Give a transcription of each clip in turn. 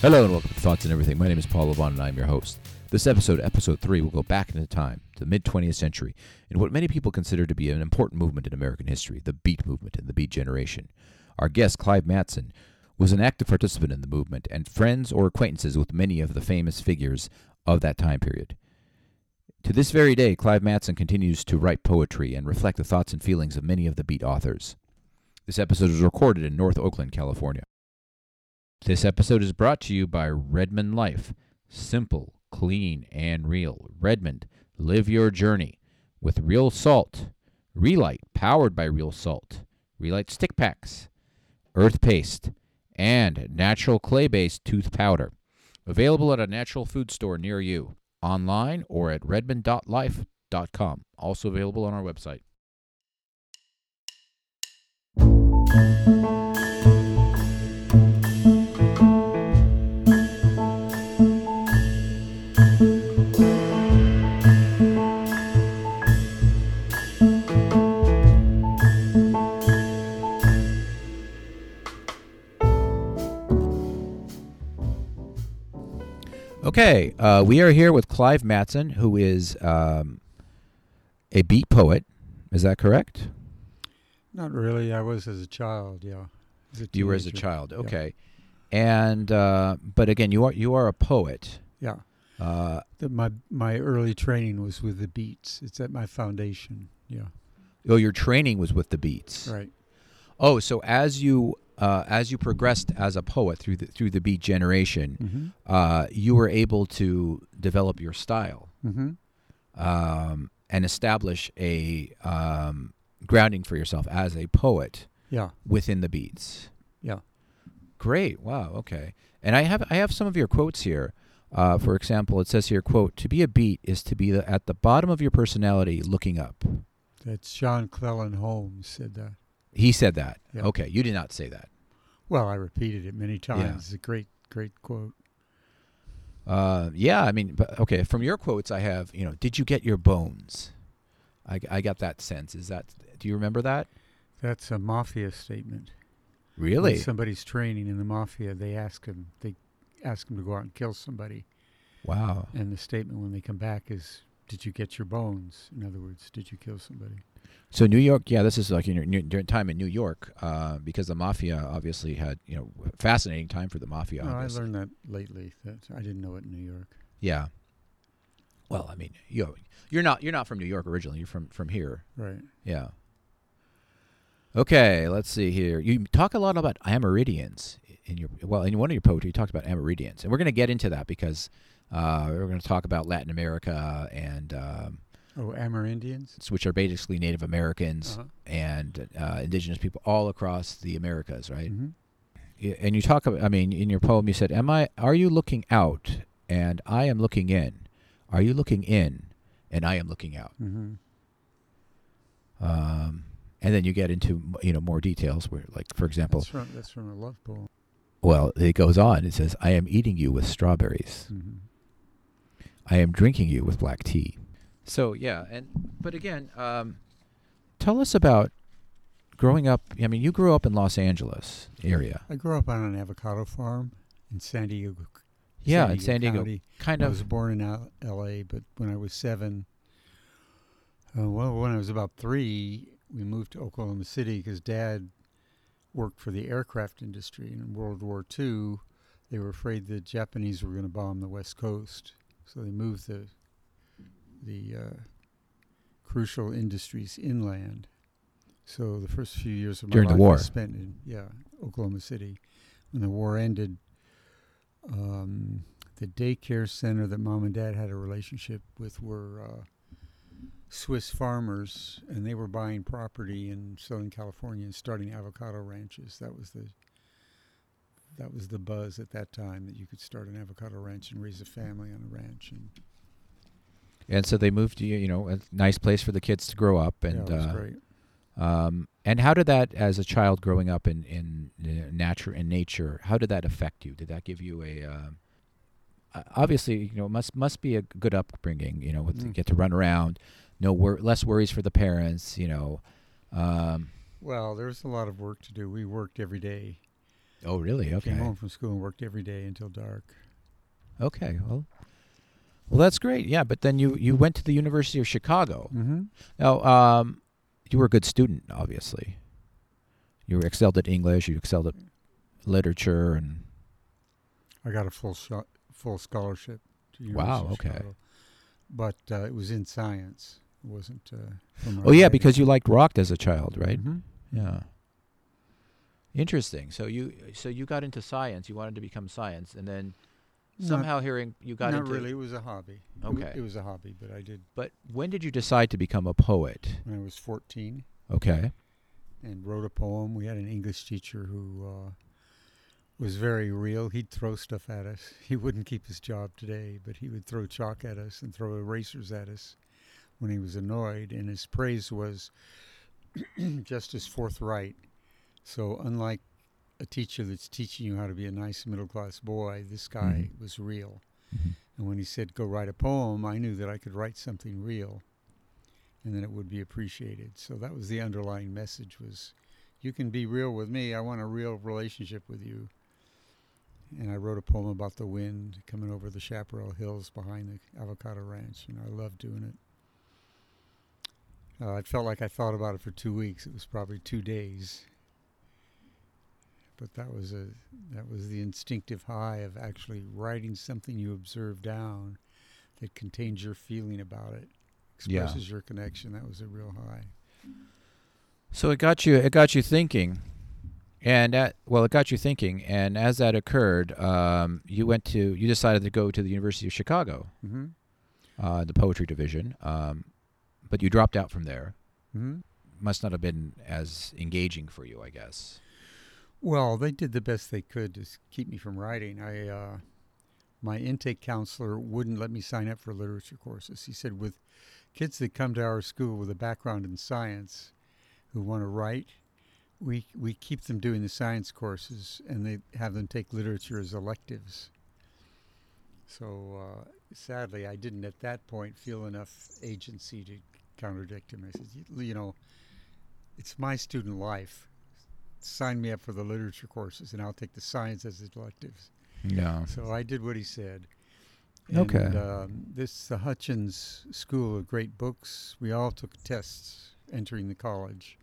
Hello and welcome to Thoughts and Everything. My name is Paul Levon and I'm your host. This episode, episode 3, will go back into time to the mid 20th century in what many people consider to be an important movement in American history, the Beat Movement and the Beat Generation. Our guest, Clive Matson, was an active participant in the movement and friends or acquaintances with many of the famous figures of that time period. To this very day, Clive Matson continues to write poetry and reflect the thoughts and feelings of many of the Beat authors. This episode was recorded in North Oakland, California. This episode is brought to you by Redmond Life. Simple, clean, and real. Redmond, live your journey with real salt. Re-Lyte, powered by real salt. Re-Lyte stick packs, earth paste, and natural clay based tooth powder. Available at a natural food store near you, online or at redmond.life.com. Also available on our website. Okay, uh, we are here with Clive Matson, who is um, a beat poet. Is that correct? Not really. I was as a child. Yeah. As a You were as a child. Yeah. Okay, and uh, but again, you are you are a poet. Yeah. Uh, The, my my early training was with the Beats. It's at my foundation. Yeah. oh, your training was with the Beats. Right. Oh, so as you uh, as you progressed as a poet through the through the Beat generation, Mm-hmm. uh, you were able to develop your style Mm-hmm. um, and establish a um, grounding for yourself as a poet Yeah. within the Beats. Yeah. Great. Wow. Okay. And I have I have some of your quotes here. Uh, for example, it says here, "quote To be a beat is to be the, at the bottom of your personality, looking up." That's John Clellon Holmes said that. He said that. Yeah. Okay, you did not say that. Well, I repeated it many times. It's a great, great quote. Uh, yeah, I mean, but, okay. From your quotes, I have, you know, did you get your bones? I, I got that sense. Is that? Do you remember that? That's a mafia statement. Really? When somebody's training in the mafia, they ask him. They ask him to go out and kill somebody, Wow. and the statement when they come back is, "Did you get your bones?" In other words, did you kill somebody? So New York, yeah, this is like in your, time in New York, uh, because the mafia obviously had, you know, fascinating time for the mafia. No, I learned that lately. That I didn't know it in New York. Yeah. Well, I mean, you you're not you're not from New York originally. You're from from here. Right. Yeah. Okay, let's see here. You talk a lot about Amerindians in your well in one of your poetry. You talked about Amerindians, and we're going to get into that because uh, we're going to talk about Latin America and um, Oh, Amerindians. which are basically Native Americans Uh-huh. and uh, indigenous people all across the Americas, right? Mhm. And you talk about. I mean, in your poem, you said, "Am I? Are you looking out, and I am looking in? Are you looking in, and I am looking out?" Mhm. Um, and then you get into you know more details where, like for example, That's from that's from a love poem. well, it goes on. It says, "I am eating you with strawberries. Mhm. I am drinking you with black tea." So yeah, and but again, um, tell us about growing up. I mean, you grew up in Los Angeles area. I grew up on an avocado farm in San Diego. Yeah, in San Diego, County. kind of. I was born in L- L.A., but when I was seven, uh, well, when I was about three, we moved to Oklahoma City because Dad worked for the aircraft industry. And in World War II, they were afraid the Japanese were going to bomb the West Coast, so they moved the the uh, crucial industries inland. So the first few years of my During the life war. I spent in yeah Oklahoma City. When the war ended, um, the daycare center that mom and dad had a relationship with were uh, Swiss farmers, and they were buying property in Southern California and starting avocado ranches. That was the that was the buzz at that time that you could start an avocado ranch and raise a family on a ranch. And And so they moved to you know a nice place for the kids to grow up, and yeah, uh, great. Um, and how did that, as a child growing up in in uh, nature in nature, how did that affect you? Did that give you a uh, obviously you know must must be a good upbringing. You know, with to Mm. get to run around, no wor- less worries for the parents. You know, um, Well, there was a lot of work to do. We worked every day. Oh, really? Okay. Came home from school and worked every day until dark. Okay. Well, well, that's great. Yeah, but then you you went to the University of Chicago. Mm-hmm. Now, um, you were a good student, obviously. You excelled at English. You excelled at literature, and I got a full shot, full scholarship. To Wow, University of okay. Chicago. But uh, it was in science. It wasn't. Uh, oh yeah, because you liked rock as a child, right? Mhm. Yeah. Interesting. So you so you got into science. You wanted to become science, and then Not- somehow hearing you got Not into. really. It was a hobby. It Okay. It was a hobby, but I did But when did you decide to become a poet? when I was 14 Okay. and wrote a poem. We had an English teacher who uh, was very real. He'd throw stuff at us. He wouldn't keep his job today, but he would throw chalk at us and throw erasers at us when he was annoyed. And his praise was just as forthright. So, unlike a teacher that's teaching you how to be a nice middle class boy, this guy Mhm. was real. Mhm. And when he said, go write a poem, I knew that I could write something real and then it would be appreciated. So that was the underlying message was you can be real with me. I want a real relationship with you. And I wrote a poem about the wind coming over the Chaparral Hills behind the avocado ranch, and I loved doing it. Uh, I felt like I thought about it for two weeks. It was probably two days, but that was a that was the instinctive high of actually writing something you observe down that contains your feeling about it, Yeah. expresses your connection. That was a real high. So it got you it got you thinking, and at, well, it got you thinking, and as that occurred, um, you went to you decided to go to the University of Chicago, Mm-hmm. uh, the poetry division, um, but you dropped out from there. Mm-hmm. Must not have been as engaging for you, I guess. Well, they did the best they could to keep me from writing. I, uh, my intake counselor wouldn't let me sign up for literature courses. He said, with kids that come to our school with a background in science, who want to write, we we keep them doing the science courses, and they have them take literature as electives. So uh, sadly, I didn't at that point feel enough agency to contradict him. I said, "You- you know, it's my student life sign me up for the literature courses and I'll take the science as electives. Yeah. So I did what he said. Okay. Um, this the Hutchins School of Great Books. We all took tests entering the college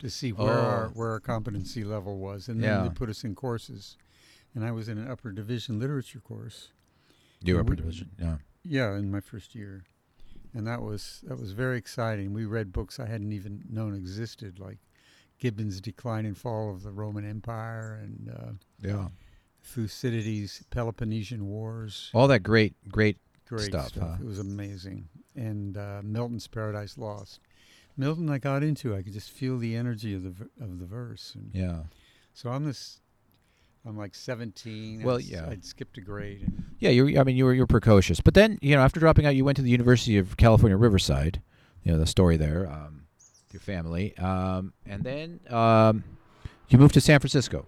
to see where our Oh. where our competency level was, and then Yeah. they put us in courses. And I was in an upper division literature course. You upper we- division. Yeah. Yeah, in my first year, and that was that was very exciting. We read books I hadn't even known existed, like Gibbon's Decline and Fall of the Roman Empire and uh, Yeah. Thucydides' Peloponnesian Wars. All that great, great. Great stuff, stuff. huh? It was amazing. And uh, Milton's Paradise Lost. Milton, I got into. I could just feel the energy of the of the verse. And Yeah. so I'm this. I'm like 17. Well, I'd, yeah. I'd skipped a grade. And Yeah, you. I mean, you were you're precocious, but then you know after dropping out, you went to the University of California, Riverside. You know the story there. Um, your family, um, and then um, you moved to San Francisco.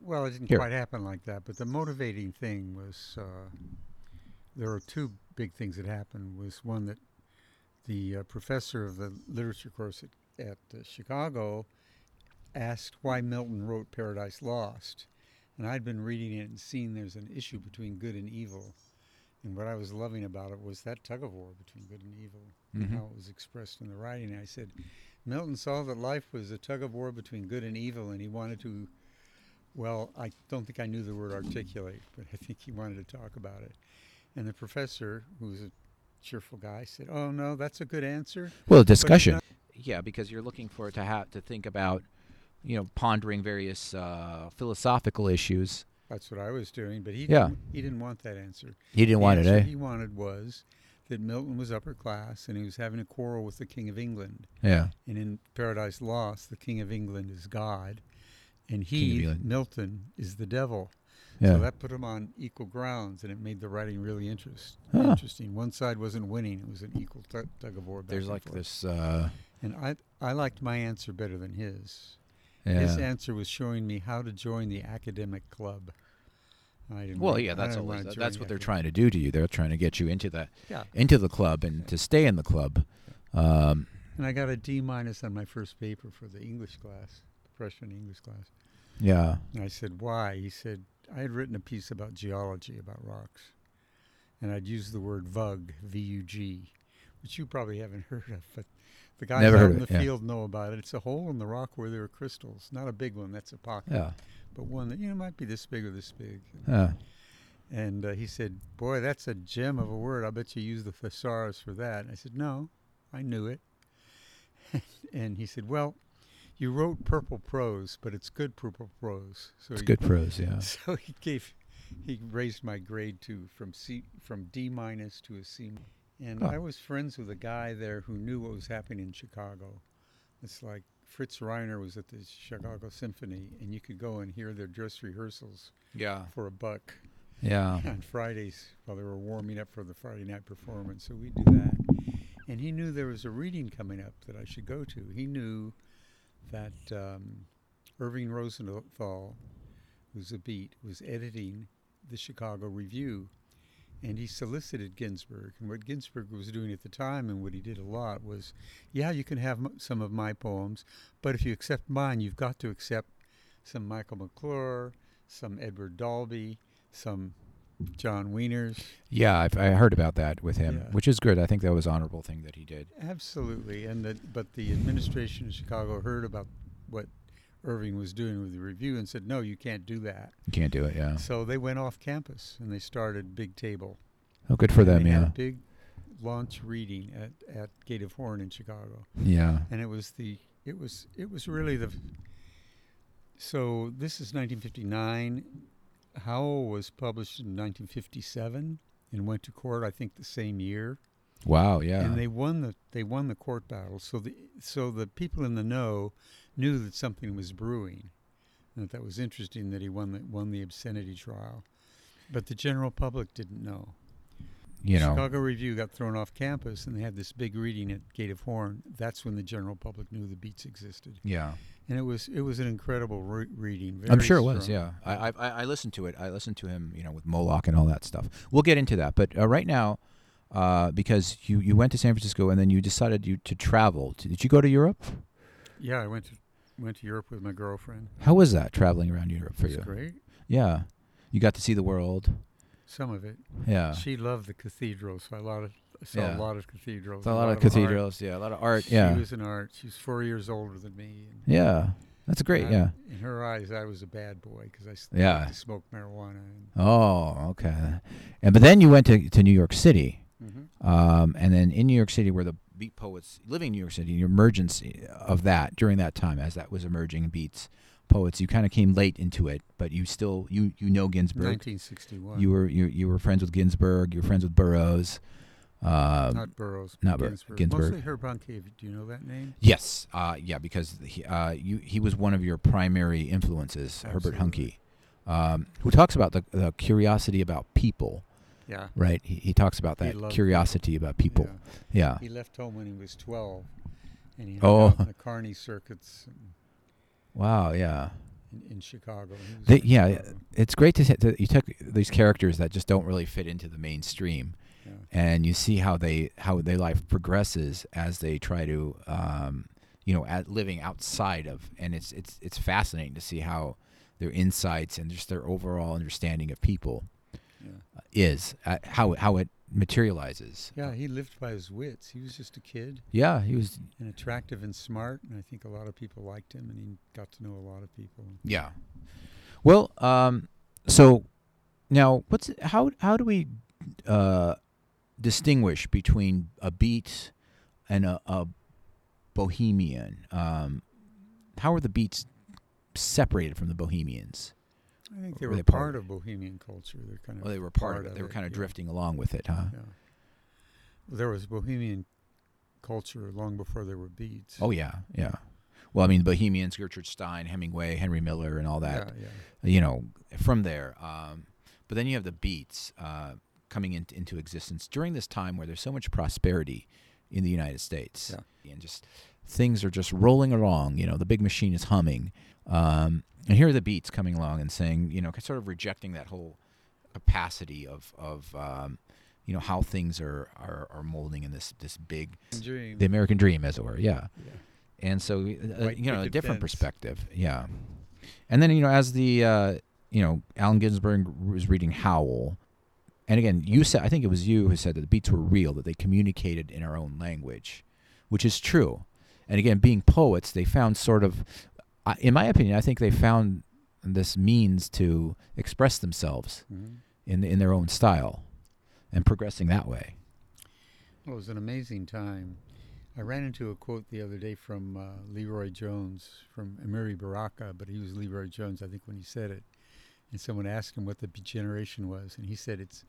Well, it didn't Here. quite happen like that, but the motivating thing was uh, there were two big things that happened. Was one that the uh, professor of the literature course at, at uh, Chicago asked why Milton wrote Paradise Lost, and I'd been reading it and seeing there's an issue between good and evil, and what I was loving about it was that tug of war between good and evil, Mhm. and how it was expressed in the writing. I said, Milton saw that life was a tug of war between good and evil, and he wanted to well, I don't think I knew the word articulate, but I think he wanted to talk about it. And the professor, who was a cheerful guy, said, "Oh no, that's a good answer." Well, but discussion. not- Yeah, because you're looking for to have to think about, you know, pondering various uh, philosophical issues. That's what I was doing, but he Yeah. didn't, he didn't want that answer. He didn't the want it, eh? He wanted was that Milton was upper class and he was having a quarrel with the King of England. Yeah. And in Paradise Lost, the King of England is God, and he, Milton, is the devil. Yeah. So that put them on equal grounds, and it made the writing really interest, Huh. interesting. One side wasn't winning; it was an equal tug, tug of war. There's like forth. this. Uh, and I I liked my answer better than his. Yeah. His answer was showing me how to join the academic club. I didn't. Well, yeah, that's always, that's what they're trying to do to you. They're trying to get you into the Yeah, into the club and to stay in the club. Um, and I got a D minus on my first paper for the English class, the freshman English class. Yeah. And I said, why? He said, I had written a piece about geology, about rocks. And I'd used the word VUG, V-U-G, which you probably haven't heard of, but the guys Never out in the it, yeah. field know about it. It's a hole in the rock where there are crystals. Not a big one, that's a pocket, Yeah. but one that, you know, might be this big or this big. Yeah. And uh, he said, boy, that's a gem of a word. I bet you use the thesaurus for that. And I said, no, I knew it. and he said, well, you wrote purple prose, but it's good purple prose. So It's good prose. Yeah. So he gave, he raised my grade to from C from D minus to a C. And Oh. I was friends with a guy there who knew what was happening in Chicago. It's like Fritz Reiner was at the Chicago Symphony, and you could go and hear their dress rehearsals Yeah. for a buck Yeah. on Fridays while they were warming up for the Friday night performance. So we'd do that. And he knew there was a reading coming up that I should go to. He knew that um, Irving Rosenthal, who's a beat, was editing the Chicago Review. And he solicited Ginsberg. And what Ginsberg was doing at the time, and what he did a lot, was yeah, you can have m- some of my poems, but if you accept mine, you've got to accept some Michael McClure, some Edward Dalby, some John Wieners. Yeah. I've, I heard about that with him, Yeah. which is good. I think that was an honorable thing that he did. Absolutely, and that, but the administration in Chicago heard about what Irving was doing with the review and said, "No, you can't do that." You can't do it. Yeah. So they went off campus and they started Big Table. Oh, good for And them. Yeah. big launch reading at, at Gate of Horn in Chicago, Yeah. and it was the it was it was really the. So this is 1959. Howl was published in 1957 and went to court. I think the same year. Wow. Yeah. and they won the they won the court battle. So the so the people in the know knew that something was brewing, and that that was interesting that he won the won the obscenity trial, but the general public didn't know. you know. Chicago Review got thrown off campus, and they had this big reading at Gate of Horn. That's when the general public knew the beats existed, Yeah. and it was it was an incredible re- reading. I'm sure it was. Yeah, I, I I listened to it. I listened to him, you know, with Moloch and all that stuff. We'll get into that, but uh, right now, uh, because you you went to San Francisco and then you decided you to travel. Did you go to Europe? yeah. I went to went to Europe with my girlfriend. How was that traveling around Europe for you? great. Yeah, you got to see the world. Some of it. Yeah, She loved the cathedrals. So I lot of I saw Yeah. a lot of cathedrals. a lot of art. cathedrals. Yeah, a lot of art. She Yeah, was in art. She's four years older than me. Yeah, that's great. I- Yeah. In her eyes, I was a bad boy because I Yeah. liked to smoke marijuana. And, Oh, okay. And but then you went to to New York City. Mhm. Um, and then in New York City, where the beat poets living in New York City, the emergence of that during that time, as that was emerging beats poets, you kind of came late into it, but you still you you know Ginsberg. 1961. You were you you were friends with Ginsberg. You were friends with Burroughs. Um, not Burroughs. not Bur- Ginsberg. Ginsberg. Mostly Herb. Do you know that name? yes, uh, yeah, because he uh, you he was one of your primary influences, Herbert Absolutely. Huncke, um, who talks about the, the curiosity about people. Yeah. Right, he, he talks about that curiosity about people. Yeah. Yeah, He left home when he was 12, and he Oh. in the Carney circuits wow, yeah. in, in Chicago. They- in yeah, Chicago. it's great to, to you took these characters that just don't really fit into the mainstream Yeah. and you see how they how their life progresses as they try to um, you know at living outside of and it's it's it's fascinating to see how their insights and just their overall understanding of people is uh, how how it materializes. Yeah, he lived by his wits. He was just a kid. Yeah he was and attractive and smart, and I think a lot of people liked him, and he got to know a lot of people. yeah. Well um so now what's how how do we uh distinguish between a beat and a, a bohemian? Um how are the beats separated from the bohemians I think they Were were they part part of of Bohemian culture. They're kind of well they were part, of it they were kind of yeah. drifting along with it huh Yeah. There was Bohemian culture long before there were beats. oh yeah yeah well i mean the bohemians gertrude stein hemingway henry miller and all that Yeah, yeah. you know, from there. Um, but then you have the beats uh, coming in, into existence during this time where there's so much prosperity in the United States, and just things are just rolling along. You know, the big machine is humming, um, and here are the beats coming along and saying, you know, sort of rejecting that whole capacity of of um, you know how things are, are are molding in this this big Dream. the American dream, as it were. Yeah yeah. and so uh, you know a different fence. perspective yeah And then you know, as the uh, you know, Allen Ginsberg was reading Howl, and again, you said I think it was you who said that the beats were real, that they communicated in our own language, which is true. And again, being poets, they found sort of, I- in my opinion, I think they found this means to express themselves Mhm. in in their own style, and progressing that way. Well, it was an amazing time. I ran into a quote the other day from uh, LeRoi Jones from Amiri Baraka, but he was LeRoi Jones, I think, when he said it. And someone asked him what the generation was, and he said it's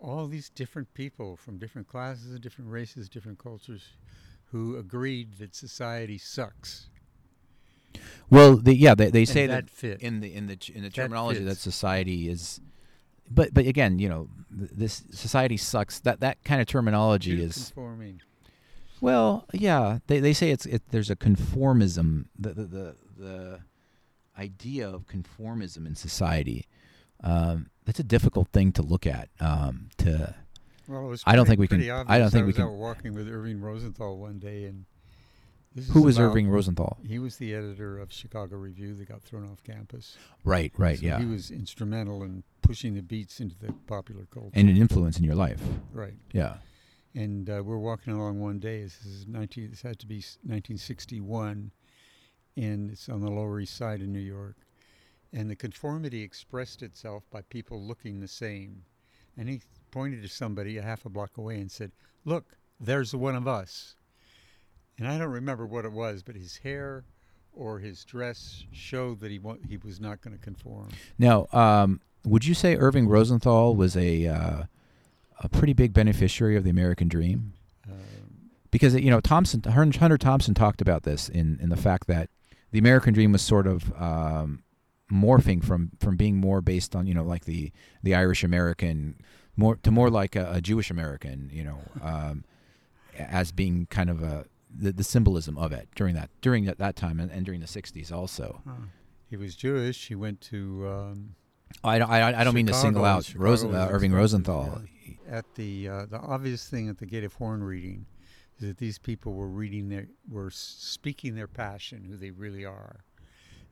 all these different people from different classes, and different races, different cultures, who agreed that society sucks. Well, they, yeah, they, they say that that fit. in the in the in the terminology that fits. society is, but but again, you know, this society sucks. That that kind of terminology is conforming. well, yeah. They they say it's it, there's a conformism. The the the, the idea of conformism in society. Um, that's a difficult thing to look at. Um, to Well, it was I don't think we can- pretty I don't think we can- walking with Irving Rosenthal one day, and this who was about- Irving Rosenthal? He was the editor of Chicago Review that got thrown off campus. Right, right, So yeah, He was instrumental in pushing the beats into the popular culture. and an influence in your life. right. Yeah. And uh, we're walking along one day. This is 19. This had to be 1961, and it's on the Lower East Side of New York. And the conformity expressed itself by people looking the same. And he pointed to somebody a half a block away and said, "Look, there's one of us." And I don't remember what it was, but his hair or his dress showed that he wa- he was not going to conform. Now, um, would you say Irving Rosenthal was a uh, a pretty big beneficiary of the American dream? Um, Because you know, Thompson, Hunter Thompson talked about this in in the fact that the American dream was sort of um, morphing from from being more based on you know like the the Irish American more to more like a, a Jewish American, you know, um, as being kind of a the, the symbolism of it during that during that, that time and, and during the '60s also. he was Jewish. He went to um, I don't, I, I don't mean to single out Chicago Rosen, uh, Irving Rosenthal. at the uh, the obvious thing at the Gate of Horn reading is that these people were reading their were speaking their passion, who they really are,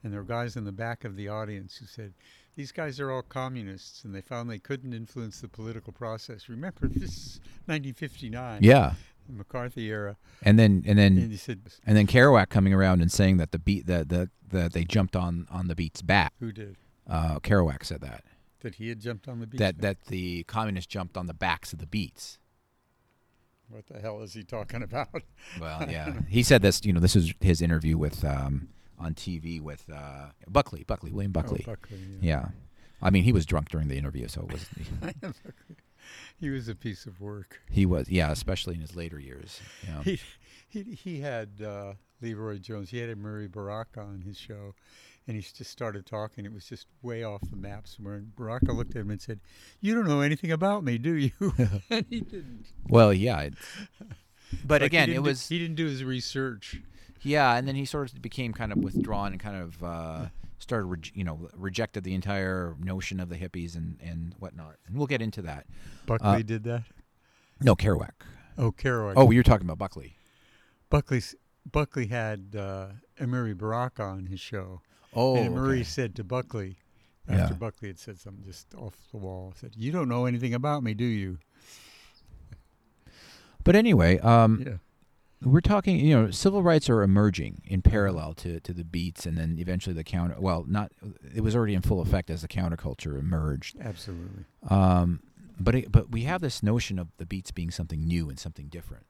and there were guys in the back of the audience who said. These guys are all communists, and they found they couldn't influence the political process. Remember, this is 1959, Yeah, McCarthy era, and then and then and said, and then Kerouac coming around and saying that the beat the the that they jumped on on the beat's back. "Who did? Uh, Kerouac said that That he had jumped on the beach? that that the communists jumped on the backs of the beats. what the hell is he talking about? Well, yeah, he said this. You know, this is his interview with um, on TV with uh, Buckley, Buckley, William Buckley. Oh, Buckley. yeah, I mean, he was drunk during the interview, so it was he was a piece of work. he was yeah, especially in his later years. Know. He he he had uh, LeRoi Jones. He had Amiri Baraka on his show, and he just started talking. It was just way off the map somewhere. And Baraka looked at him and said, "You don't know anything about me, do you?" and he didn't. Well, yeah, but Like, again, it didn't do- was he didn't do his research. Yeah, and then he sort of became kind of withdrawn and kind of uh, started, rej- you know, rejected the entire notion of the hippies and, and whatnot. And we'll get into that. Buckley Uh, did that. No, Kerouac. Oh, Kerouac. Oh, you're talking about Buckley. Buckley's, Buckley had uh, Amiri Baraka on his show. Oh, and Murray okay. said to Buckley, Yeah. after Buckley had said something just off the wall, said, "You don't know anything about me, do you?" But anyway, um, Yeah. We're talking. You know, civil rights are emerging in parallel to, to the beats, and then eventually the counter. Well, not. It was already in full effect as the counterculture emerged. Absolutely. Um, but it, but we have this notion of the beats being something new and something different.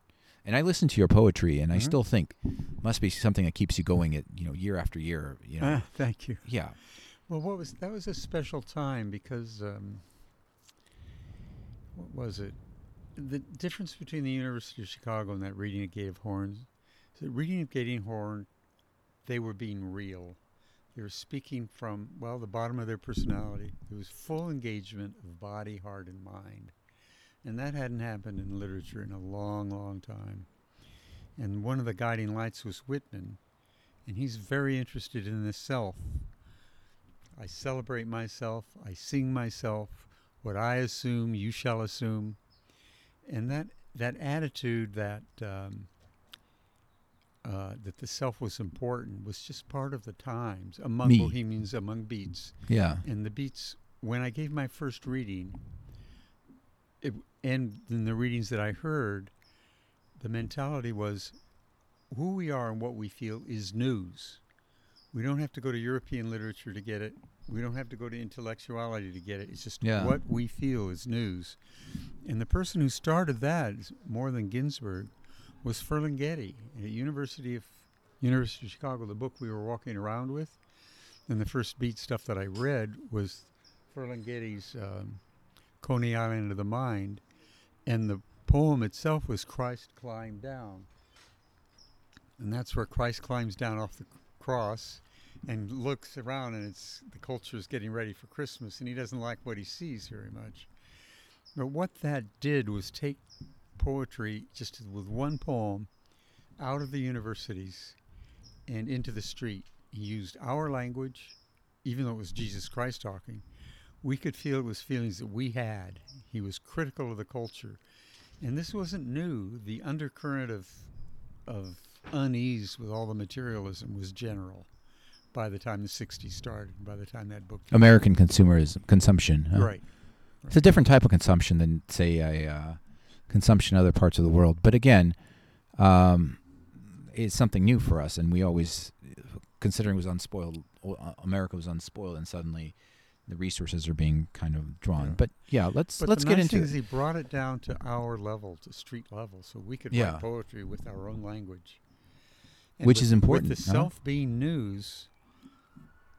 And I listen to your poetry, and I Mhm. still think must be something that keeps you going at you know year after year. You know, Ah, thank you. yeah, Well, what was that was a special time because um, what was it? The difference between the University of Chicago and that reading at Gate of Horns is that reading of Gate of Horn, they were being real. They were speaking from well the bottom of their personality. There was full engagement of body, heart, and mind, and that hadn't happened in literature in a long, long time. And one of the guiding lights was Whitman, and he's very interested in the self. I celebrate myself. I sing myself. What I assume, you shall assume. And that that attitude, that um, uh, that the self was important was just part of the times among Me. bohemians, among beats, Yeah. and the beats. When I gave my first reading, it, and in the readings that I heard, the mentality was, who we are and what we feel is news. We don't have to go to European literature to get it. We don't have to go to intellectuality to get it. It's just Yeah. what we feel is news. And the person who started that, more than Ginsberg, was Ferlinghetti at University of University of Chicago. The book we were walking around with, and the first beat stuff that I read was Ferlinghetti's um, Coney Island of the Mind, and the poem itself was Christ climbed down, and that's where Christ climbs down off the cross and looks around and it's the culture is getting ready for Christmas and he doesn't like what he sees very much. But what that did was take poetry just with one poem out of the universities and into the street. He used our language, even though it was Jesus Christ talking. We could feel it was feelings that we had. He was critical of the culture. And this wasn't new. The undercurrent of of unease with all the materialism was general by the time the 60s started, by the time that book American consumerism, consumption. huh? Right. It's a different type of consumption than, say, a uh, consumption in other parts of the world. But again, um, it's something new for us, and we always, considering it was unspoiled, uh, America was unspoiled, and suddenly the resources are being kind of drawn. Yeah. But yeah, let's But let's the get nice into thing it. is he brought it down to our level, to street level, so we could Yeah. write poetry with our own language. Which with- is important, With the huh? self being news,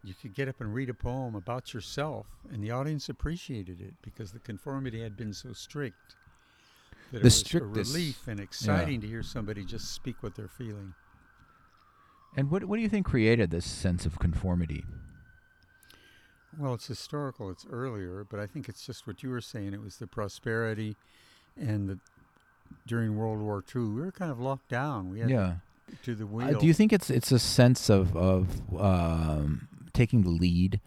you could get up and read a poem about yourself, and the audience appreciated it because the conformity had been so strict. That The it was strictness- a relief and exciting to hear somebody just speak what they're feeling. And what what do you think created this sense of conformity? Well, it's historical, it's earlier, but I think it's just what you were saying. It was the prosperity and the during World War II, we were kind of locked down. We had Yeah. to the Uh, do you think it's it's a sense of of um, taking the lead,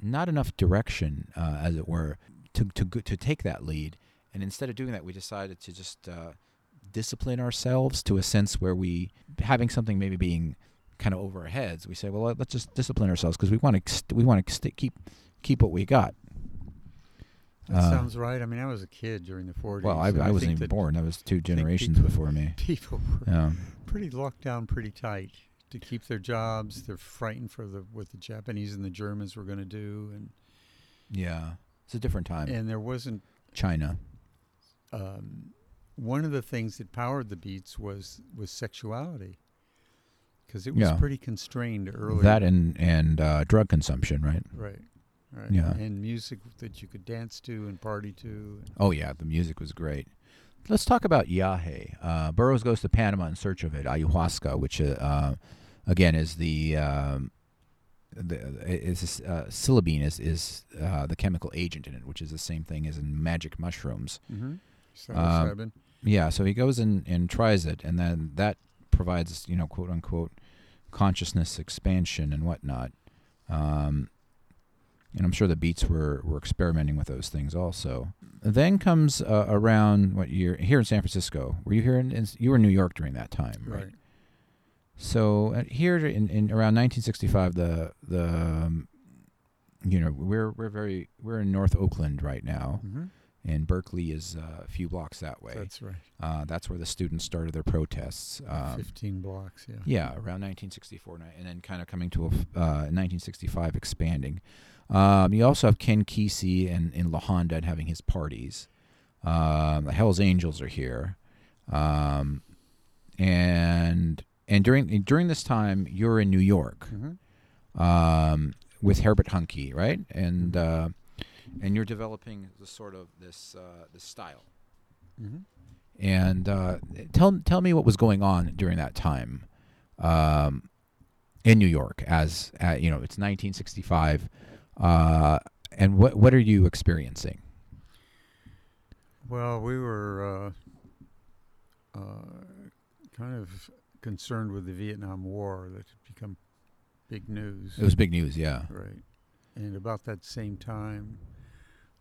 not enough direction, uh, as it were, to to to take that lead, and instead of doing that, we decided to just uh, discipline ourselves to a sense where we having something maybe being kind of over our heads. We say, well, let- let's just discipline ourselves because we want to we want to keep keep what we got. that uh, sounds right. I mean, I was a kid during the 40s. Well, I, I wasn't even born. That was two generations people- before me. People were Yeah. pretty locked down, pretty tight to keep their jobs. They're frightened for the what the Japanese and the Germans were going to do, and Yeah. It's a different time. and there wasn't China. um, one of the things that powered the beats was was sexuality because it was Yeah. pretty constrained earlier. That and and uh, drug consumption, right? right, right, Yeah. and music that you could dance to and party to. Oh yeah, the music was great. Let's talk about Yahe. Uh, Burroughs goes to Panama in search of it. Ayahuasca, which uh, uh, again is the um, the is uh, psilocybin is is uh, the chemical agent in it, which is the same thing as in magic mushrooms. Mm-hmm. Um, Yeah, so he goes and, and tries it, and then that provides, you know, quote unquote, consciousness expansion and whatnot. Um, and I'm sure the Beats were, were experimenting with those things also. Then comes uh, around what year here in San Francisco. Were you here in, in you were in New York during that time, right? right. So uh, here in, in around 1965, the the um, you know we're we're very we're in North Oakland right now, Mm-hmm. and Berkeley is uh, a few blocks that way. That's right. Uh, that's where the students started their protests. Um, Fifteen blocks. Yeah. yeah, around 1964, and then kind of coming to a f- uh, 1965 expanding. Um, you also have Ken Kesey and in La Honda and having his parties. Um, the Hell's Angels are here, um, and and during during this time you're in New York Mm-hmm. um, with Herbert Huncke, right? And uh, and you're developing the sort of this uh, this style. Mm-hmm. And uh, tell tell me what was going on during that time um, in New York. As uh, you know, it's 1965, uh, and what what are you experiencing? Well, we were uh, uh, kind of concerned with the Vietnam War that had become big news. It was big news, yeah. right, and about that same time,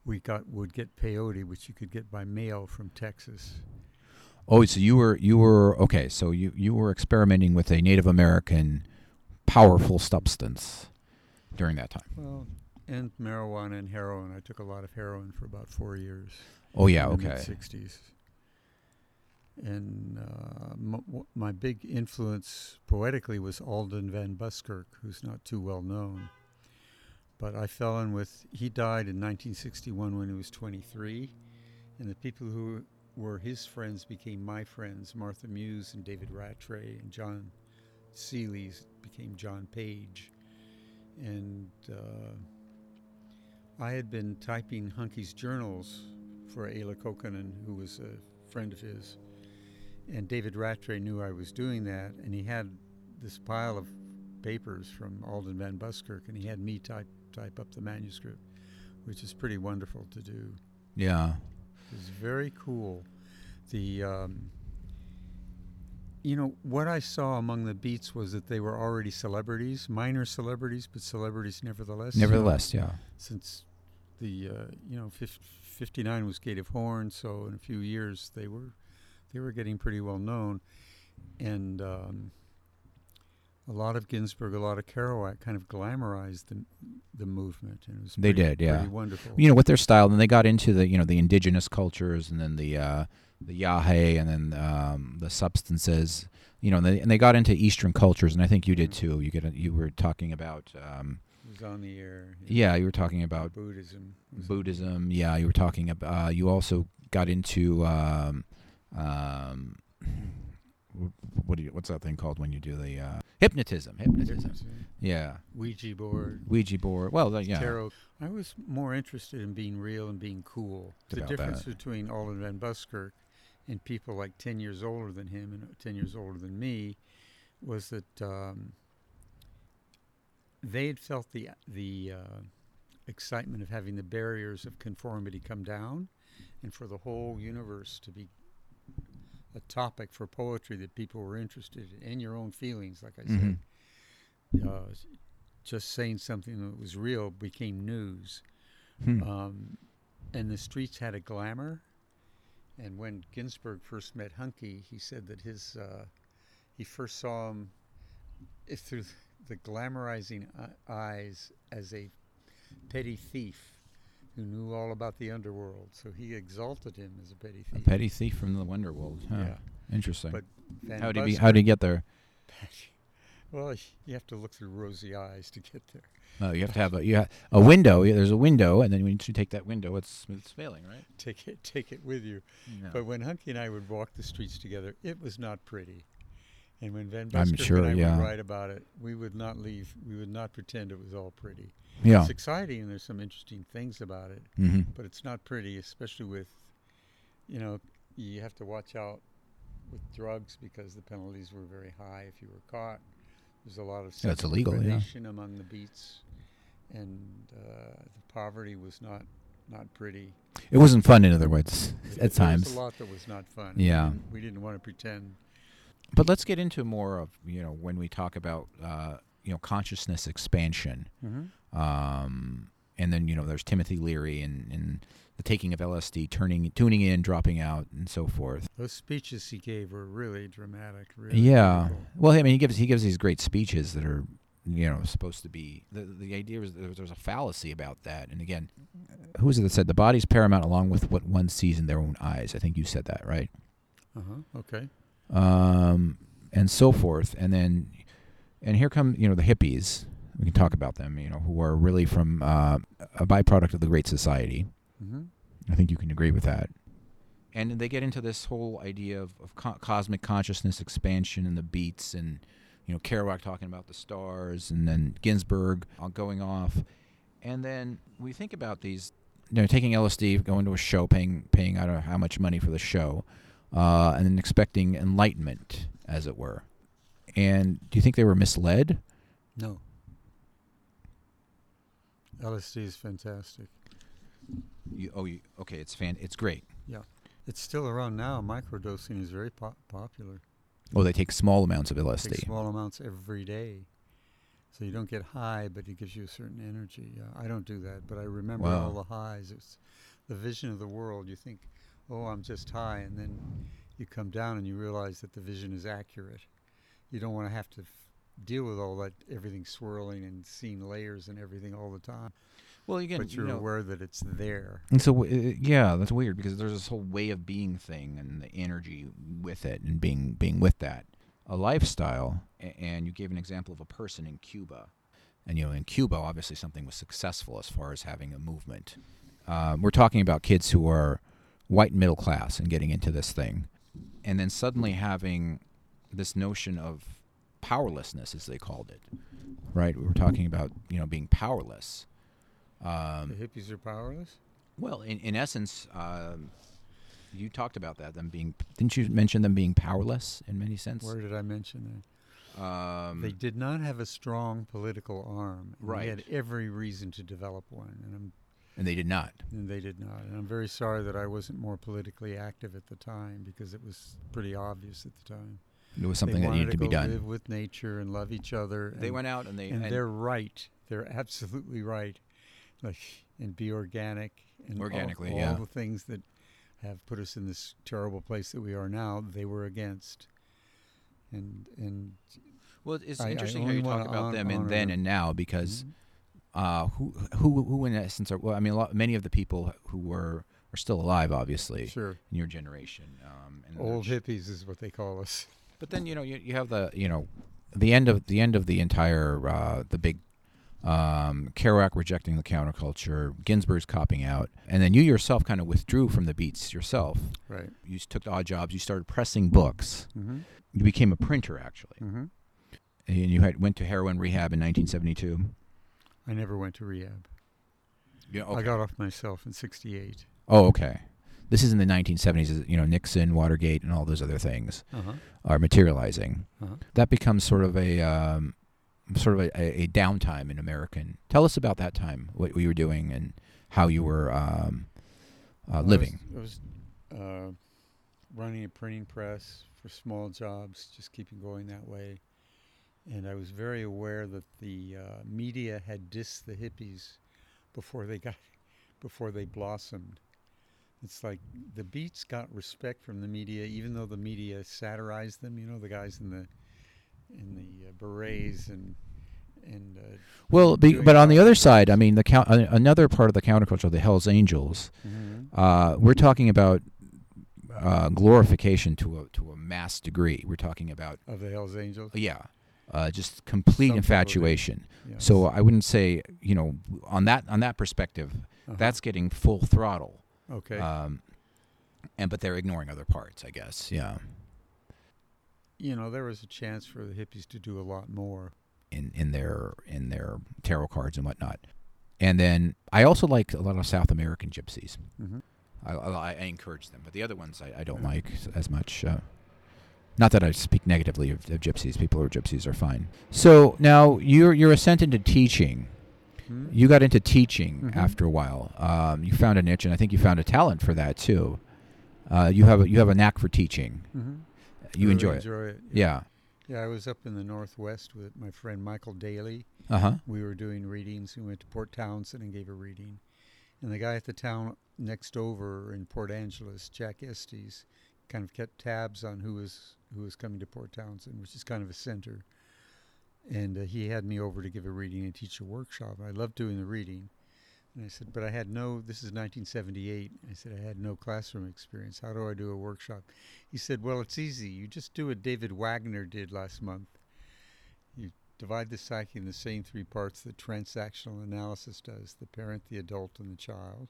we got would get peyote, which you could get by mail from Texas. Oh, so you were you were okay. So you you were experimenting with a Native American powerful substance during that time. Well, and marijuana and heroin. I took a lot of heroin for about four years. Oh yeah, okay. Sixties. And uh, my big influence poetically was Alden Van Buskirk, who's not too well known. But I fell in with. He died in 1961 when he was 23, and the people who were his friends became my friends. Martha Muse and David Rattray and John Seeley's became John Page, and uh, I had been typing Huncke's journals for Ayla Kokanen, who was a friend of his. And David Rattray knew I was doing that, and he had this pile of papers from Alden Van Buskirk, and he had me type type up the manuscript, which is pretty wonderful to do. Yeah. It was very cool. The um, you know what I saw among the beats was that they were already celebrities, minor celebrities, but celebrities nevertheless. Nevertheless, yeah. since the uh, you know fif- 59 was Gate of Horn, so in a few years they were they were getting pretty well known, and um, a lot of Ginsberg, a lot of Kerouac kind of glamorized the the movement, and it was They pretty- did, yeah. wonderful. You know, with their style, then they got into the you know the indigenous cultures, and then the uh, the yahe, and then um, the substances. You know, and they, and they got into Eastern cultures, and I think you did too. You get a, you were talking about um, was on the air. yeah, you were talking about Buddhism. Buddhism. Yeah, you were talking about. Uh, you also got into um, um, what do you, what's that thing called when you do the uh, hypnotism? Hypnotism. hypnotism, Yeah, Ouija board. Ouija board. Well, uh, yeah. Tarot. I was more interested in being real and being cool. The About difference that. between Alden Van Buskirk and people like 10 years older than him and 10 years older than me was that um, they had felt the, the uh, excitement of having the barriers of conformity come down and for the whole universe to be a topic for poetry that people were interested in and your own feelings, like I said. Uh, just saying something that was real became news. Hmm. Um, and the streets had a glamour. And when Ginsberg first met Huncke, he said that his uh, he first saw him through the glamorizing e- eyes as a petty thief who knew all about the underworld. So he exalted him as a petty thief. a petty thief from the underworld. Huh. Yeah. Interesting. But Van how did he how did he get there? well, you have to look through rosy eyes to get there. Oh, you have to have a you ha- a window. Yeah, There's a window, and then when you take that window, it's it's failing, right? Take it, take it with you. No. But when Huncke and I would walk the streets together, it was not pretty. And when Van I'm sure, and I yeah. would write about it, we would not leave. We would not pretend it was all pretty. Yeah. It's exciting, and there's some interesting things about it, hmm but it's not pretty, especially with, you know, you have to watch out with drugs because the penalties were very high if you were caught. There's a lot of sexual illegal, yeah. among the beats, and uh, the poverty was not not pretty. It wasn't fun, in other words, There- at times. a lot that was not fun. Yeah. we didn't, we didn't want to pretend. But let's get into more of you know when we talk about uh, you know consciousness expansion, Mm-hmm. um, and then you know there's Timothy Leary and, and the taking of LSD, turning tuning in, dropping out, and so forth. Those speeches he gave were really dramatic. Really Yeah. beautiful. Well, I mean, he gives he gives these great speeches that are you know supposed to be the the idea is that there's a fallacy about that. And again, who is it that said the body's paramount along with what one sees in their own eyes? I think you said that right. Uh-huh. Okay. um, and so forth. And then, and here come you know the hippies. We can talk about them. You know, who are really from uh, a byproduct of the Great Society. Mm-hmm. I think you can agree with that. And they get into this whole idea of, of co- cosmic consciousness expansion and the beats, and you know Kerouac talking about the stars, and then Ginsberg going off, and then we think about these, you know, taking LSD, going to a show, paying paying out how much money for the show, uh, and then expecting enlightenment, as it were. And do you think they were misled? No. LSD is fantastic. You, oh, you, okay, it's fan, it's great. Yeah, it's still around now. Microdosing is very po- popular. Oh, they take small amounts of Take LSD. small amounts every day. So you don't get high, but it gives you a certain energy. Uh, I don't do that, but I remember Wow. all the highs. It's the vision of the world. You think, oh, I'm just high, and then you come down and you realize that the vision is accurate. You don't want to have to f- deal with all that everything swirling and seeing layers and everything all the time. Well, again, but you're you know, aware that it's there. And so, uh, yeah, that's weird because there's this whole way of being thing and the energy with it and being being with that. A lifestyle, and you gave an example of a person in Cuba. And, you know, in Cuba, obviously something was successful as far as having a movement. Um, we're talking about kids who are white middle class and getting into this thing. And then suddenly having this notion of powerlessness, as they called it, right? We were talking about, you know, being powerless. Um, the hippies are powerless. well, in, in essence, um, you talked about that. Them being didn't you mention them being powerless in many sense? Where did I mention that? Um, they did not have a strong political arm. and They had every reason to develop one, and, I'm, and they did not. and they did not. And I'm very sorry that I wasn't more politically active at the time because it was pretty obvious at the time. It was something they that needed to be go done. Live with nature and love each other. They and, went out and they and, and they're right. They're absolutely right. Like and be organic and all- Organically, all, yeah. the things that have put us in this terrible place that we are now. They were against. And and well, it's I- I interesting how you talk about hon- them in then and now because Mhm. uh, who who who in essence are well, I mean, a lot, many of the people who were are still alive, obviously, sure. in your generation. Um, and Old hippies is what they call us. But then you know you, you have the you know the end of the end of the entire uh, the big um, Kerouac rejecting the counterculture, Ginsberg's copping out, and then you yourself kind of withdrew from the beats yourself. Right. You took odd jobs. You started pressing books. Mm-hmm. You became a printer actually, Mm-hmm. and you had went to heroin rehab in 1972. I never went to rehab. Yeah. I got off myself in '68. oh, okay. This is in the 1970s. You know Nixon, Watergate, and all those other things Uh-huh. are materializing. Uh-huh. that becomes sort of a um, sort of a, a, downtime in American. Tell us about that time, what you were doing, and how you were um, uh, living. I was, I was uh, running a printing press for small jobs, just keeping going that way. And I was very aware that the uh, media had dissed the hippies before they got, before they blossomed. It's like the Beats got respect from the media, even though the media satirized them. You know, the guys in the in the uh, berets and and uh, Well, be, but on the other side, I mean, the count, uh, another part of the counterculture, the Hell's Angels. Mhm. Uh, we're talking about uh, glorification to a to a mass degree. We're talking about of the Hell's Angels. yeah, uh, just complete Some infatuation. Yeah. So I wouldn't say you know on that on that perspective, Uh-huh. that's getting full throttle. Okay. Um, and but they're ignoring other parts, I guess. Yeah. you know, there was a chance for the hippies to do a lot more. in in their in their tarot cards and whatnot. And then I also like a lot of South American gypsies. Mm-hmm. I, I, I encourage them, but the other ones I, I don't Yeah. like as much. Uh, not that I speak negatively of, of gypsies. People who are gypsies are fine. So now your your sent into teaching. Hmm? You got into teaching Mhm. after a while. Um, you found a niche, and I think you found a talent for that too. Uh, you have a, you have a knack for teaching. Mm-hmm. You enjoy it. enjoy it. Yeah. Yeah, I was up in the Northwest with my friend Michael Daly. Uh huh. We were doing readings. We went to Port Townsend and gave a reading. And the guy at the town next over in Port Angeles, Jack Estes, kind of kept tabs on who was who was coming to Port Townsend, which is kind of a center. And uh, he had me over to give a reading and teach a workshop. I loved doing the reading. And I said, but I had no, this is 1978. I said, I had no classroom experience. How do I do a workshop? He said, well, it's easy. You just do what David Wagner did last month. You divide the psyche in the same three parts that transactional analysis does the parent, the adult, and the child.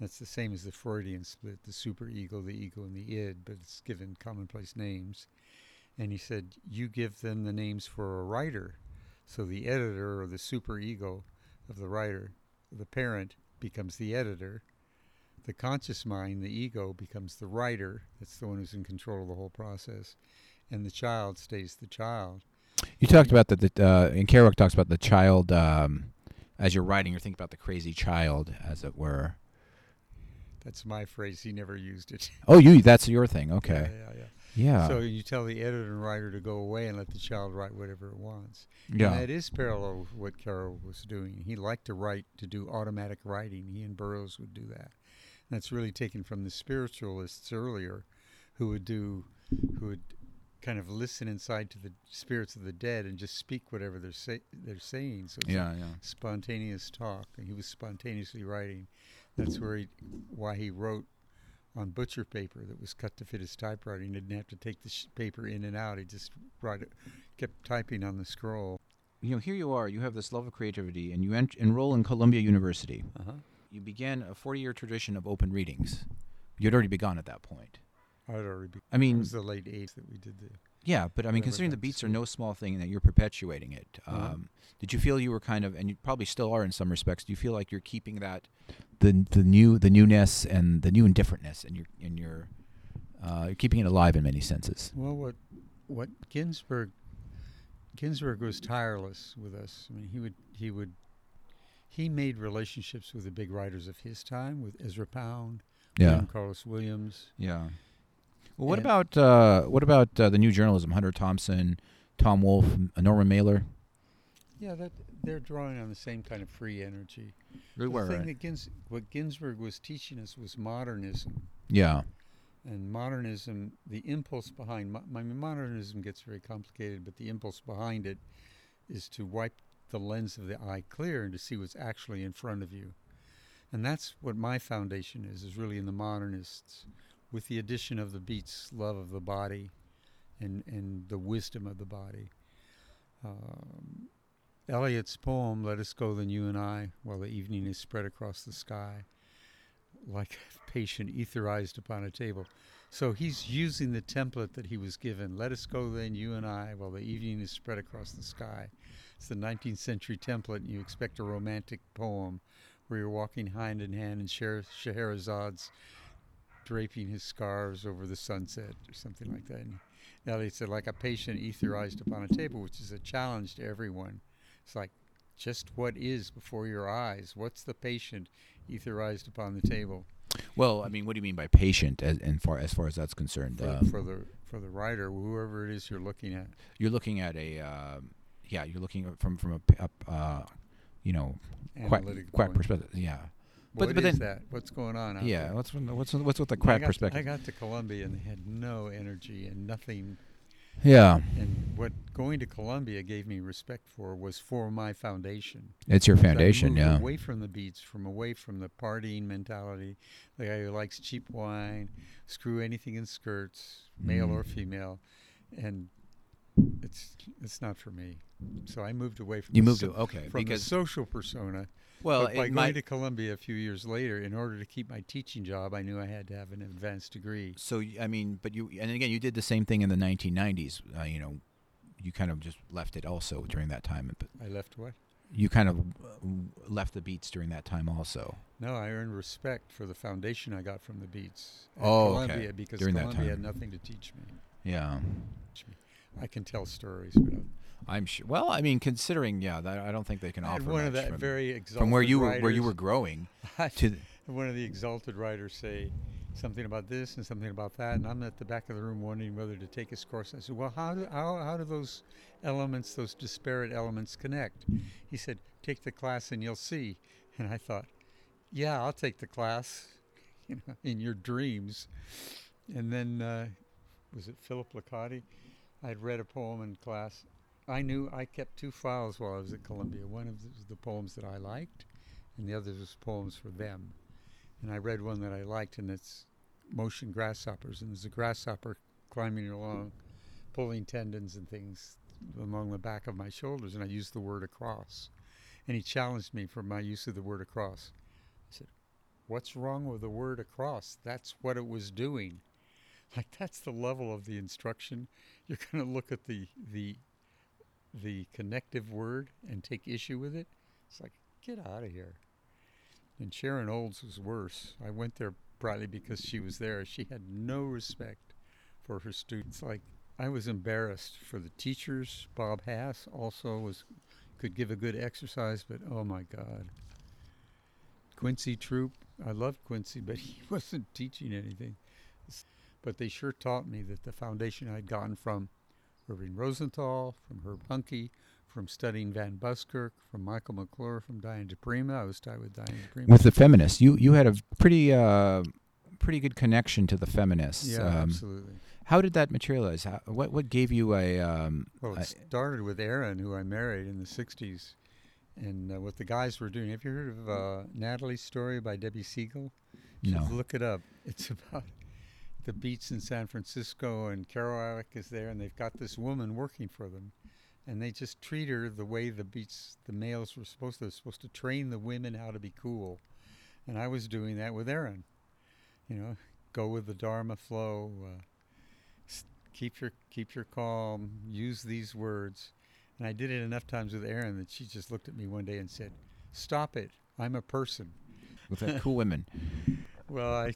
That's the same as the Freudian split the superego, the ego, and the id, but it's given commonplace names. And he said, You give them the names for a writer. So the editor or the superego of the writer, the parent, becomes the editor. The conscious mind, the ego, becomes the writer. That's the one who's in control of the whole process. And the child stays the child. You talked about that. that uh, and Kerouac talks about the child. Um, as you're writing, you're thinking about the crazy child, as it were. That's my phrase. He never used it. Oh, you. That's your thing. Okay. Yeah, yeah, yeah. Yeah. So you tell the editor and writer to go away and let the child write whatever it wants. yeah. And that is parallel with what Carroll was doing. He liked to write, to do automatic writing. He and Burroughs would do that. And that's really taken from the spiritualists earlier who would do, who would kind of listen inside to the spirits of the dead and just speak whatever they're say, they're saying. So it's Yeah, yeah. spontaneous talk, and he was spontaneously writing. That's where he, why he wrote on butcher paper that was cut to fit his typewriter. He didn't have to take the sh- paper in and out. He just write it, kept typing on the scroll. You know, here you are. You have this love of creativity, and you en- enroll in Columbia University. Uh-huh. You began a 40-year tradition of open readings. You'd already begun at that point. I'd already be. I mean, It was the late '80s that we did the. Yeah, but I mean, considering the beats are no small thing, and that you're perpetuating it, Uh-huh. um, did you feel you were kind of, and you probably still are in some respects, do you feel like you're keeping that, the the new the newness and the new indifferentness, and you're and you're, uh, you're keeping it alive in many senses? Well, what what Ginsberg Ginsberg was tireless with us. I mean, he would he would he made relationships with the big writers of his time, with Ezra Pound, Yeah. William Carlos Williams. Yeah. Well, what And- about uh, what about uh, the new journalism? Hunter Thompson, Tom Wolfe, Norman Mailer. Yeah, that they're drawing on the same kind of free energy. We the were, thing right? that Gins, what Ginsberg was teaching us was modernism, Yeah. and modernism, the impulse behind. mo- I mean, modernism gets very complicated, but the impulse behind it is to wipe the lens of the eye clear and to see what's actually in front of you, and that's what my foundation is. Is really in the modernists, with the addition of the Beats' love of the body, and and the wisdom of the body. Um, Eliot's poem, Let Us Go Then You and I, while the evening is spread across the sky, like a patient etherized upon a table. So he's using the template that he was given. Let us go then, you and I, while the evening is spread across the sky. It's the 19th century template, and you expect a romantic poem where you're walking hand in hand and Sher- Scheherazade's draping his scarves over the sunset or something like that. And Eliot said, like a patient etherized upon a table, which is a challenge to everyone. It's like just what is before your eyes. What's the patient etherized upon the table Well, I mean, what do you mean by patient, as and far as far as that's concerned? for, Um, for the for the writer, whoever it is you're looking at? you're looking at a, um yeah, you're looking from from a, a uh, you know, quite, point. perspective. Yeah. What but- but is that? What's going on? Out Yeah. there? What's with- what's what's with the I quack got, perspective? I got to Columbia and they had no energy and nothing. yeah. And what going to Columbia gave me respect for was for my foundation. It's your I foundation. Yeah. Away from the beats, from away from the partying mentality, the guy who likes cheap wine, screw anything in skirts, male Mm. or female, and it's it's not for me. So I moved away from You the moved so- to okay from because the social persona. well, by going might- to Columbia a few years later, in order to keep my teaching job, I knew I had to have an advanced degree. So I mean, but you and again, you did the same thing in the 1990s. Uh, you know, you kind of just left it also during that time. But I left what? you kind of uh, left the beats during that time also. No, I earned respect for the foundation I got from the Beats at Oh, okay. Because During that Columbia had nothing to teach me. Yeah, I can tell stories, but I'm- I'm sure. Well, I mean, considering yeah, that, I don't think they can offer one much of that from, very exalted from where you were where you were growing to. One of the exalted writers say something about this and something about that, and I'm at the back of the room wondering whether to take his course. I said, "Well, how do how, how do those elements, those disparate elements, connect?" He said, "Take the class and you'll see." And I thought, "Yeah, I'll take the class, you know, in your dreams." And then uh, was it Philip Licotti? I'd read a poem in class. I knew I kept two files while I was at Columbia. One of the, the poems that I liked, and the other was poems for them. And I read one that I liked, and it's Motion Grasshoppers. And there's a grasshopper climbing along, pulling tendons and things along the back of my shoulders, and I used the word across. And he challenged me for my use of the word across. I said, What's wrong with the word across? That's what it was doing. Like that's the level of the instruction. You're going to look at the the the connective word and take issue with it. It's like get out of here. And Sharon Olds was worse. I went there probably because she was there. She had no respect for her students. Like I was embarrassed for the teachers. Bob Hass also was could give a good exercise, but oh my God. Quincy Troupe, I loved Quincy, but he wasn't teaching anything. But they sure taught me that the foundation I'd gotten from Irving Rosenthal, from Herb Huncke, from studying Van Buskirk, from Michael McClure, from Diane di Prima. I was tied with Diane di Prima. with the feminists, you you had a pretty uh, pretty good connection to the feminists. Yeah, Um, absolutely. how did that materialize? How, what what gave you a? Um, Well, it started with Aaron, who I married in the '60s, and uh, what the guys were doing. Have you heard of uh, Natalie's story by Debbie Siegel? You no. look it up. It's about the beach in San Francisco, and Kerouac is there, and they've got this woman working for them, and they just treat her the way the beach the males were supposed to. They're supposed to train the women how to be cool, and I was doing that with Aaron. You know, go with the Dharma flow. Uh, keep your keep your calm. Use these words, and I did it enough times with Aaron that she just looked at me one day and said, "Stop it! I'm a person." with the cool women. Well, I,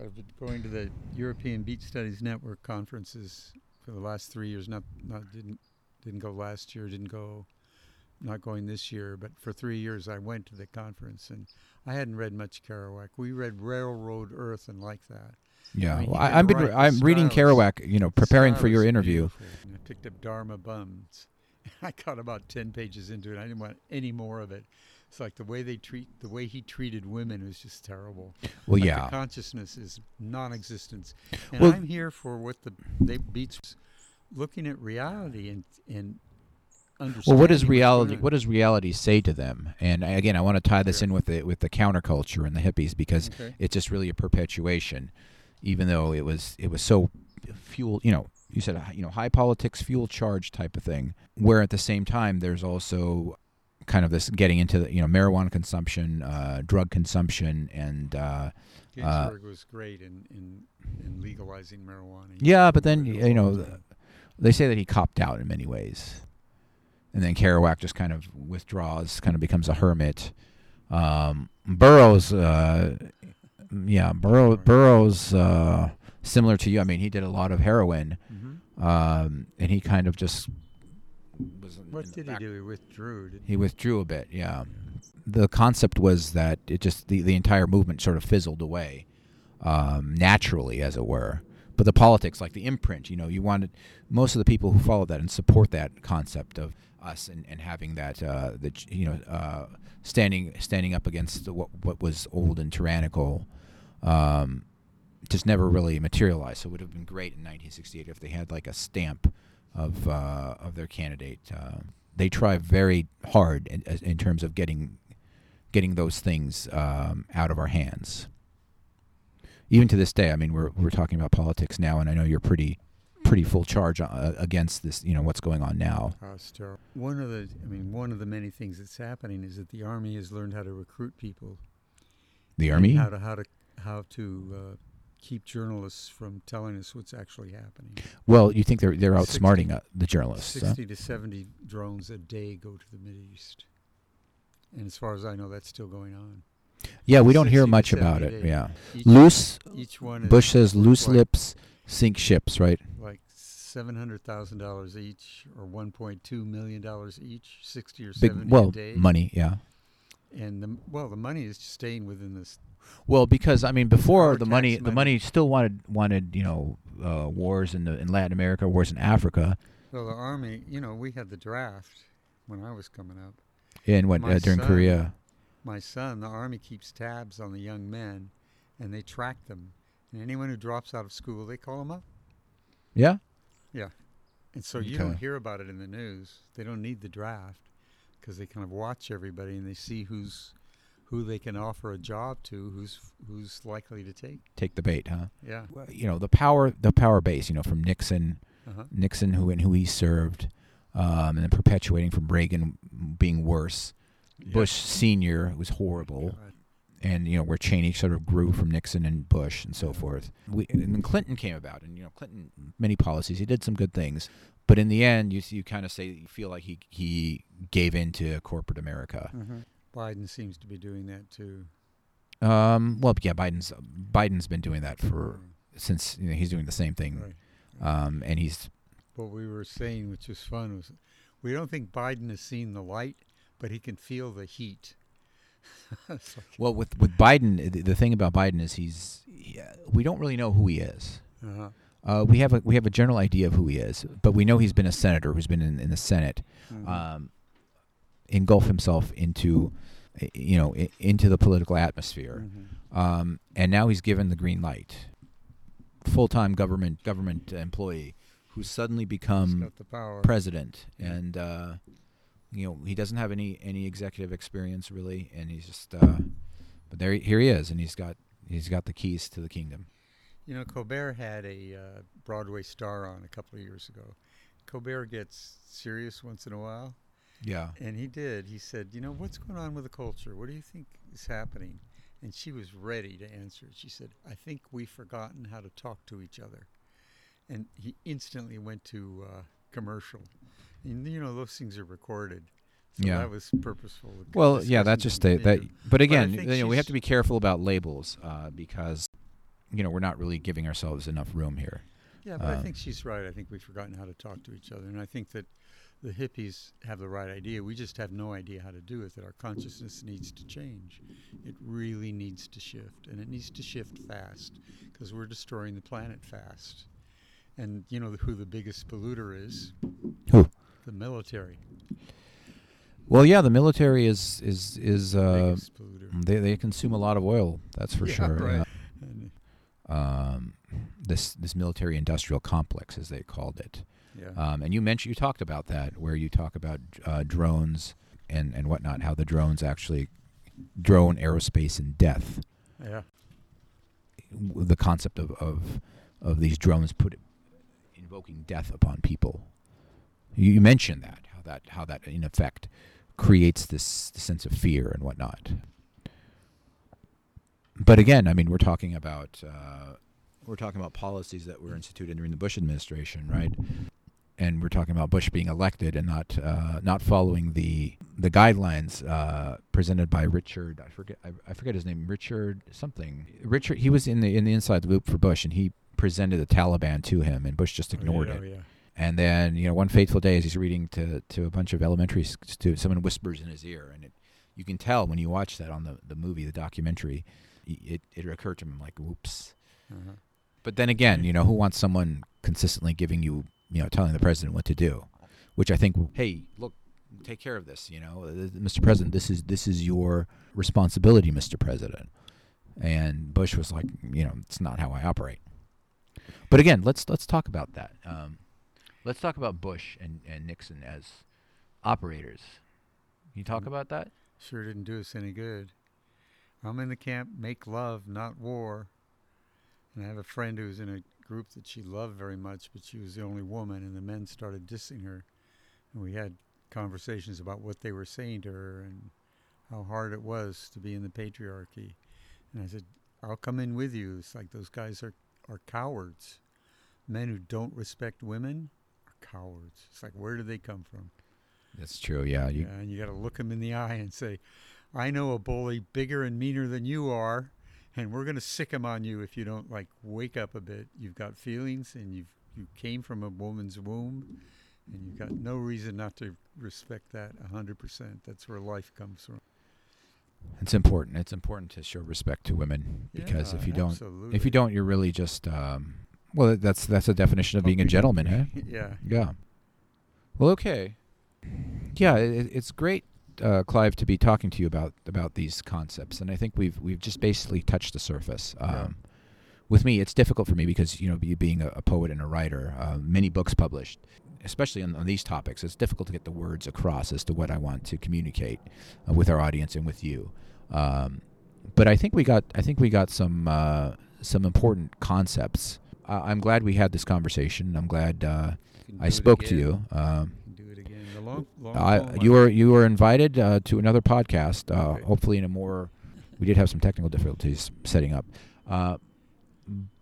I've been going to the European Beat Studies Network conferences for the last three years. Not, not didn't didn't go last year. Didn't go, not going this year. But for three years, I went to the conference, and I hadn't read much Kerouac. We read Railroad Earth and like that. Yeah, mean, well, I, I've been. I'm reading Kerouac, you know, preparing for your interview. I picked up Dharma Bums. I got about ten pages into it. I didn't want any more of it. It's like the way they treat, the way he treated women was just terrible. Well, Like yeah, consciousness is non-existence, and Well- I'm here for what the they beats, looking at reality and and understanding. Well, what does reality? What does reality say to them? And again, I want to tie this in with the with the counterculture and the hippies because Okay. it's just really a perpetuation, even though it was it was so fuel. You know, you said you know high politics, fuel charge type of thing. Where at the same time, there's also kind of this getting into the, you know marijuana consumption, uh, drug consumption, and uh, Ginsberg was great in, in in legalizing marijuana. He yeah. But then you know the they say that he copped out in many ways. And then Kerouac just kind of withdraws, kind of becomes a hermit. Um, Burroughs, uh, yeah, Burrow, Burroughs, uh, similar to you. I mean, he did a lot of heroin, Mhm. um, and he kind of just What did he do? He withdrew. He withdrew a bit. Yeah, the concept was that it just the the entire movement sort of fizzled away, um, naturally, as it were. But the politics, like the imprint, you know, you wanted most of the people who follow that and support that concept of us and, and having that, uh, the you know, uh, standing standing up against the, what what was old and tyrannical, um, just never really materialized. So it would have been great in 1968 if they had like a stamp of uh, of their candidate. Uh, they try very hard in, in terms of getting getting those things um, out of our hands. Even to this day, I mean, we're we're talking about politics now, and I know you're pretty pretty full charge uh, against this. You know what's going on now. Terrible. One of the, I mean, one of the many things that's happening is that the army has learned how to recruit people. The army. How to how to how to uh, keep journalists from telling us what's actually happening. Well, you think they're they're 60 outsmarting uh, the journalists? huh? Sixty to seventy drones a day go to the Middle East, and as far as I know, that's still going on. Yeah, we don't hear much about it. days. Yeah, Each, loose. each one Bush says loose like- lips sink ships, right? like seven hundred thousand dollars each, or one point two million dollars each, sixty or Big seventy well a day. money. Yeah. And the well, the money is staying within this. Well, because I mean, before the tax money, the money. money still wanted wanted you know uh, wars in the in Latin America, wars in Africa, Well, the army, you know, we had the draft when I was coming up. and what uh, during son- Korea. My son, the army keeps tabs on the young men, and they track them. And anyone who drops out of school, they call them up. Yeah. Yeah. And so you don't hear about it in the news. They don't need the draft because they kind of watch everybody and they see who's who they can offer a job to, who's who's likely to take. Take the bait, huh? Yeah. Well, you know the power, the power base. You know from Nixon, Uh-huh. Nixon who and who he served, um, and then perpetuating from Reagan being worse. Bush Senior was horrible, God. and you know where Cheney sort of grew from Nixon and Bush and so forth. We, and then Clinton came about, and you know Clinton many policies. He did some good things, but in the end, you you kind of say you feel like he he gave in to corporate America. Uh-huh. Biden seems to be doing that too. Um, well, yeah, Biden's Biden's been doing that for since you know, he's doing the same thing, Right. um, and he's What we were saying, which was fun, was we don't think Biden has seen the light, but he can feel the heat. Like, well with with Biden. The, the thing about Biden is he's he, we don't really know who he is. uh-huh. Uh, we have a we have a general idea of who he is, but we know he's been a senator who's been in, in the Senate. Mhm. um, engulf himself into you know, i- into the political atmosphere. Mhm. Um, and now he's given the green light. Full-time government government employee who's suddenly become president, and uh, you know he doesn't have any any executive experience really, and he's just. Uh, but there, here he is, and he's got he's got the keys to the kingdom. You know, Colbert had a uh, Broadway star on a couple of years ago. Colbert gets serious once in a while, Yeah. and he did. He said, "You know, what's going on with the culture? What do you think is happening?" And she was ready to answer. She said, "I think we've forgotten how to talk to each other." And he instantly went to uh, commercial. And you know, those things are recorded. So Yeah. that was purposeful. Well, yeah, that's just a, that. But again, think you know, we have to be careful about labels uh, because you know we're not really giving ourselves enough room here. Yeah, but I Um, think she's right. I think we've forgotten how to talk to each other, and I think that the hippies have the right idea. We just have no idea how to do it. That our consciousness needs to change. It really needs to shift, and it needs to shift fast because we're destroying the planet fast. And you know who the biggest polluter is? Who? The military. Well, yeah, the military is is is uh, polluter. they they consume a lot of oil. That's for Yeah, sure. right. And, um, this this military industrial complex, as they called it. yeah. Um, and you mentioned you talked about that, where you talk about uh, drones and and whatnot, how the drones actually drone aerospace and death. yeah. The concept of of, of these drones put invoking death upon people. You, you mentioned that how that how that in effect creates this sense of fear and whatnot. But again, I mean, we're talking about uh, we're talking about policies that were instituted during the Bush administration, right? And we're talking about Bush being elected and not uh, not following the the guidelines uh, presented by Richard. I forget I, I forget his name. Richard something. Richard. He was in the in the inside loop for Bush, and he presented the Taliban to him, and Bush just Oh, yeah, ignored oh, it. yeah. And then, you know, one fateful day as he's reading to, to a bunch of elementary students, someone whispers in his ear, and it, you can tell when you watch that on the, the movie, the documentary, it, it occurred to him like, whoops. Uh-huh. But then again, you know, who wants someone consistently giving you, you know, telling the president what to do? Which I think, hey, look, take care of this. You know, Uh, Mr. President, this is this is your responsibility, Mr. President. And Bush was like, you know, it's not how I operate. But again, let's let's talk about that. Um, let's talk about Bush and, and Nixon as operators. Can you talk Mm. about that? Sure didn't do us any good. I'm in the camp, make love, not war. And I have a friend who was in a group that she loved very much, but she was the only woman, and the men started dissing her. And we had conversations about what they were saying to her and how hard it was to be in the patriarchy. And I said, I'll come in with you. It's like those guys are, are cowards. Men who don't respect women are cowards. It's like, where do they come from? That's true. Yeah. You, Yeah, and you got to look them in the eye and say, "I know a bully bigger and meaner than you are, and we're going to sick him on you if you don't like wake up a bit. You've got feelings, and you've you came from a woman's womb, and you've got no reason not to respect that a hundred percent. That's where life comes from. It's important. It's important to show respect to women because Yeah, if you don't, absolutely. if you don't, you're really just um, well. That's that's a definition of being a gentleman, huh? yeah, Yeah. Well, okay. Yeah, it, it's great, uh, Clive, to be talking to you about about these concepts, and I think we've we've just basically touched the surface. Um, Yeah. With me, it's difficult for me because you know, be, being a, a poet and a writer, uh, many books published, especially on, on these topics, it's difficult to get the words across as to what I want to communicate uh, with our audience and with you. Um, but I think we got I think we got some uh, some important concepts. Uh, I'm glad we had this conversation. I'm glad uh, I spoke to you. Um, The long, long I, poem you were you were invited uh, to another podcast. Uh, Okay. Hopefully, in a more. We did have some technical difficulties setting up, uh,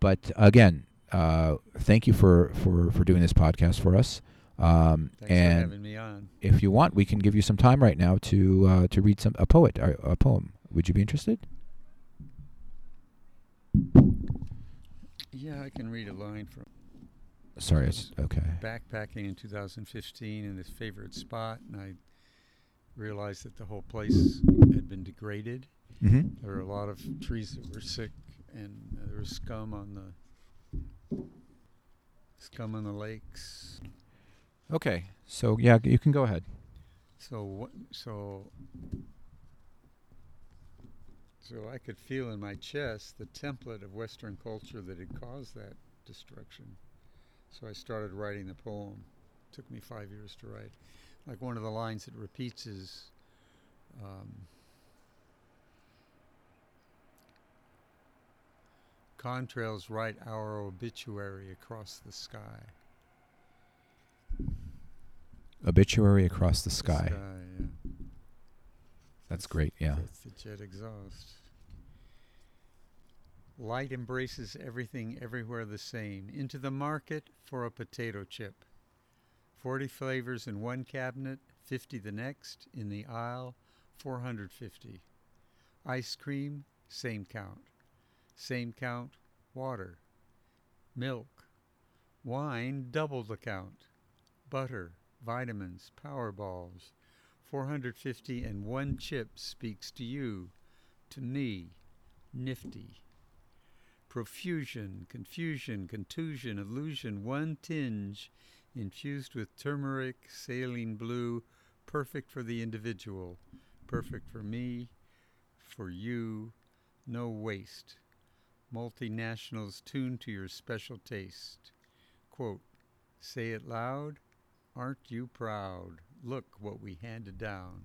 but again, uh, thank you for, for, for doing this podcast for us. Um, Thanks for and having me on. if you want, we can give you some time right now to uh, to read some a poet a poem. Would you be interested? Yeah, I can read a line from Sorry, it's okay. backpacking in 2015 in his favorite spot, and I realized that the whole place had been degraded. Mm-hmm. There were a lot of trees that were sick, and uh, there was scum on the scum on the lakes. Okay, so yeah, you can go ahead. So what? So So I could feel in my chest the template of Western culture that had caused that destruction. So I started writing the poem. It took me five years to write. Like one of the lines that repeats is um, Contrails write our obituary across the sky. Obituary across the sky. sky yeah. That's great. Yeah. That's the jet exhaust. Light embraces everything everywhere the same. Into the market for a potato chip. 40 flavors in one cabinet, 50 the next. In the aisle, 450. Ice cream, same count. Same count, water. Milk. Wine, double the count. Butter, vitamins, power balls. 450 and one chip speaks to you, to me, nifty. Profusion, confusion, contusion, illusion, one tinge infused with turmeric, saline blue, perfect for the individual, perfect for me, for you, no waste. Multinationals tuned to your special taste. Quote, say it loud, aren't you proud? Look what we handed down.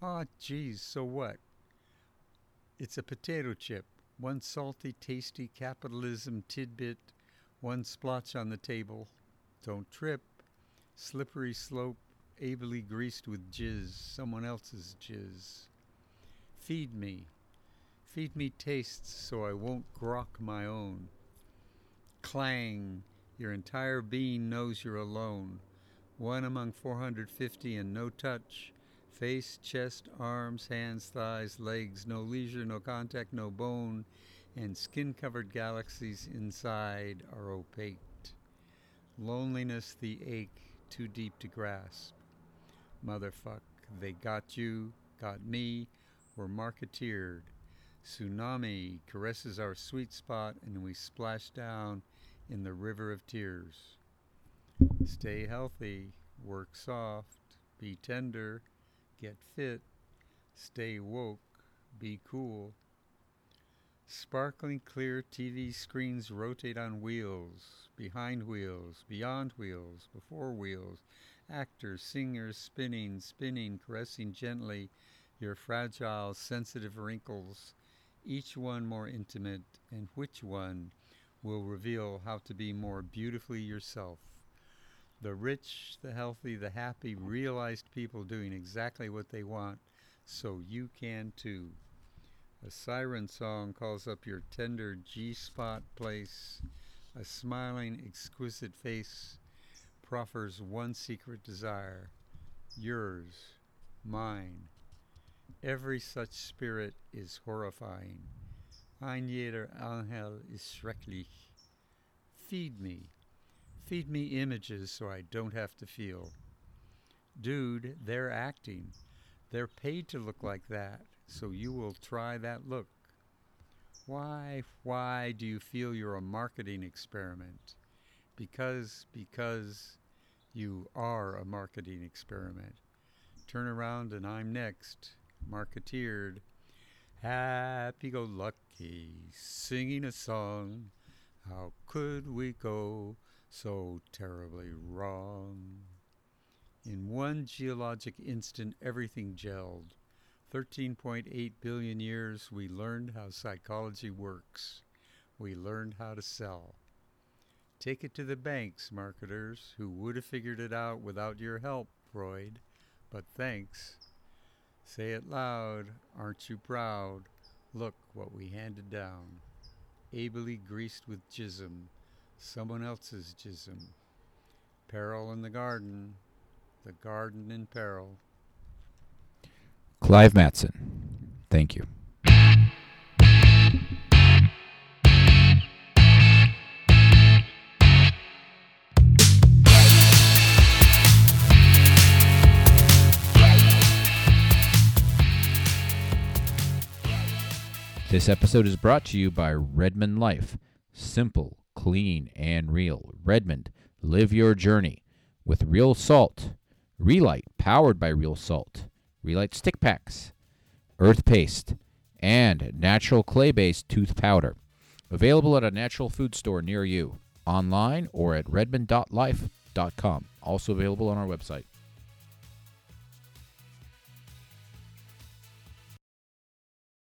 Ah, geez, so what? It's a potato chip, one salty, tasty capitalism tidbit, one splotch on the table. Don't trip. Slippery slope, ably greased with jizz, someone else's jizz. Feed me. Feed me tastes so I won't grok my own. Clang. Your entire being knows you're alone. One among 450 and no touch. Face, chest, arms, hands, thighs, legs, no leisure, no contact, no bone, and skin covered galaxies inside are opaqued. Loneliness, the ache, too deep to grasp. Motherfuck, they got you, got me, we're marketeered. Tsunami caresses our sweet spot, and we splash down in the river of tears. Stay healthy, work soft, be tender, get fit, stay woke, be cool. Sparkling clear TV screens rotate on wheels, behind wheels, beyond wheels, before wheels. Actors, singers spinning, spinning, caressing gently your fragile, sensitive wrinkles, each one more intimate, and which one will reveal how to be more beautifully yourself. The rich, the healthy, the happy, realized people doing exactly what they want, so you can too. A siren song calls up your tender G spot place. A smiling, exquisite face proffers one secret desire yours, mine. Every such spirit is horrifying. Ein jeder Engel ist schrecklich. Feed me. Feed me images so I don't have to feel. Dude, they're acting. They're paid to look like that, so you will try that look. Why, why do you feel you're a marketing experiment? Because, because you are a marketing experiment. Turn around and I'm next, marketeered. Happy go lucky, singing a song. How could we go so terribly wrong? In one geologic instant, everything gelled. 13.8 billion years, we learned how psychology works. We learned how to sell. Take it to the banks, marketers, who would have figured it out without your help, Freud. But thanks. Say it loud, aren't you proud? Look what we handed down. Ably greased with jism, someone else's jism. Peril in the garden, the garden in peril. Clive Matson. Thank you. This episode is brought to you by Redmond Life. Simple, clean, and real. Redmond, live your journey with real salt. Re-Lyte, powered by real salt. Re-Lyte stick packs, earth paste, and natural clay based tooth powder. Available at a natural food store near you, online or at redmond.life.com. Also available on our website.